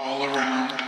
all around.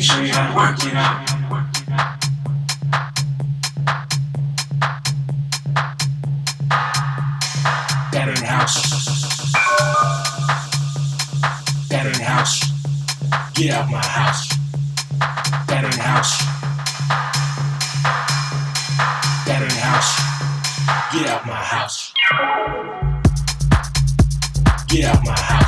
Me show you to work it out. Saturn house. Saturn house. Get out my house. Saturn house. Saturn house. Get out my house. Get out my house.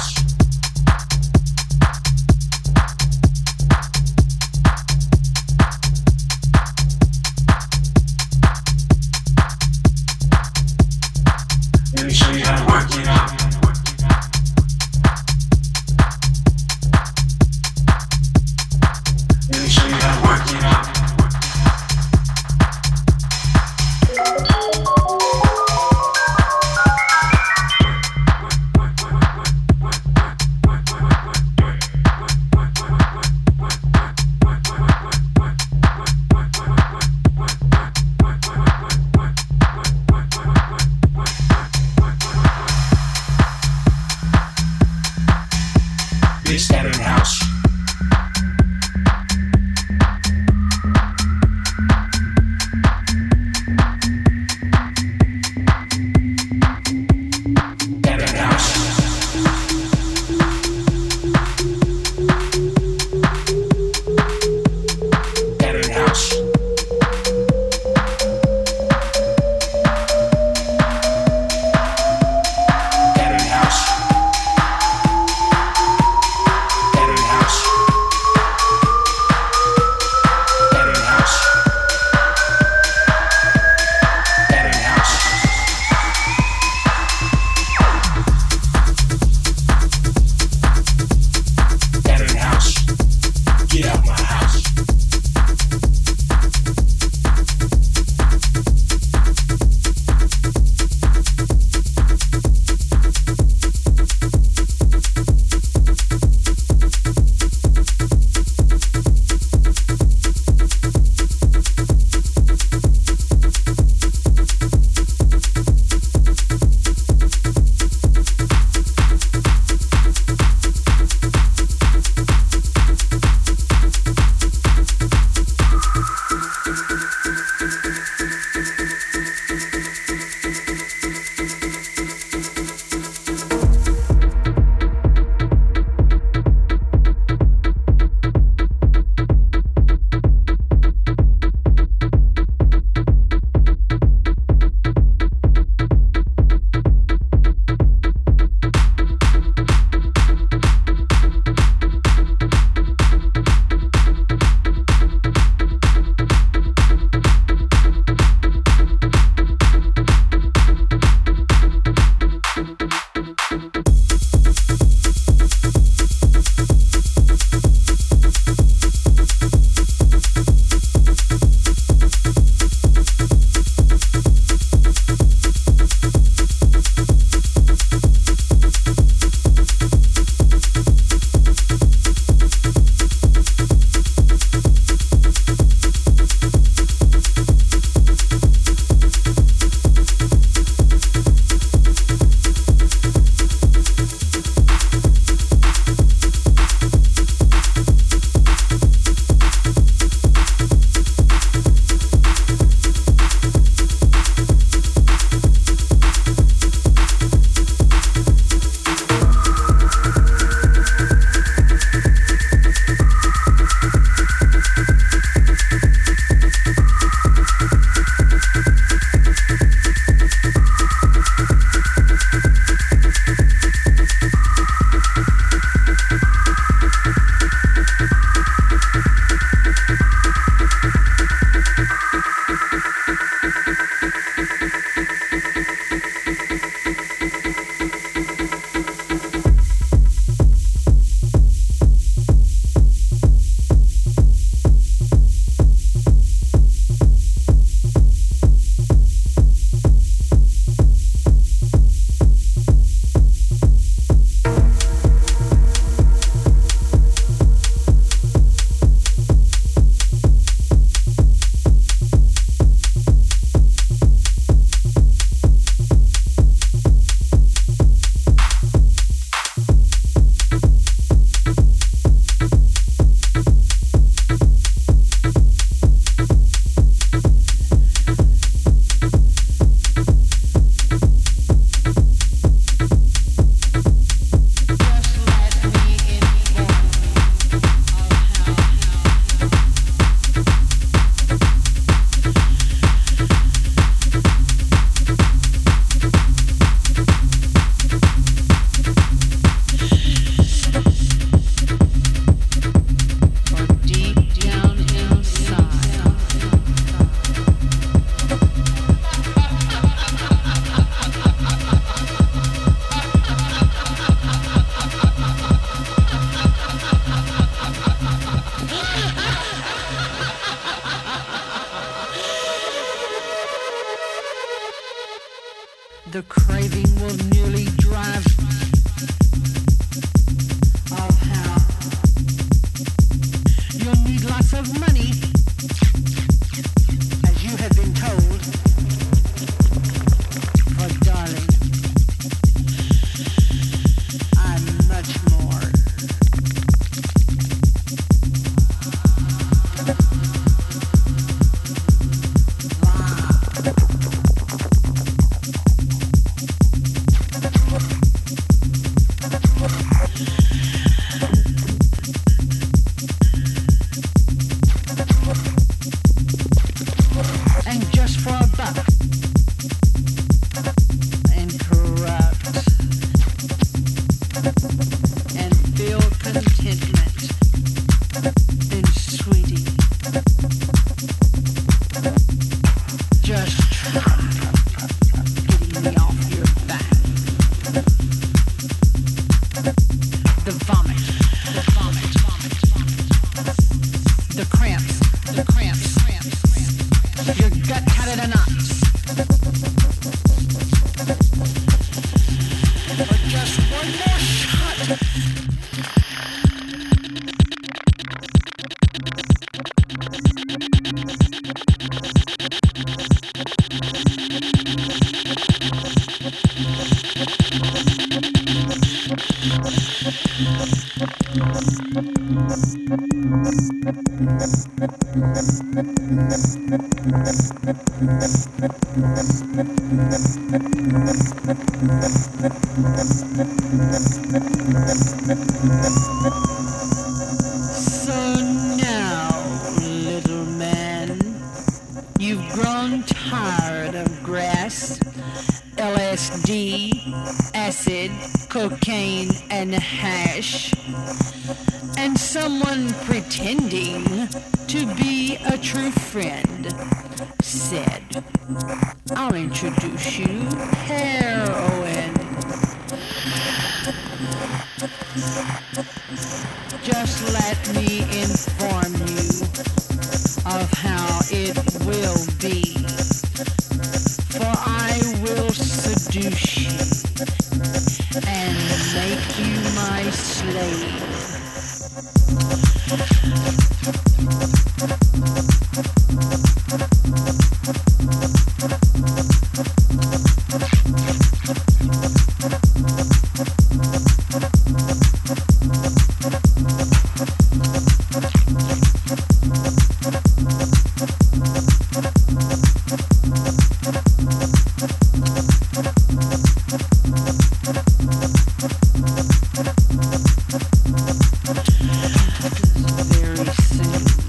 Very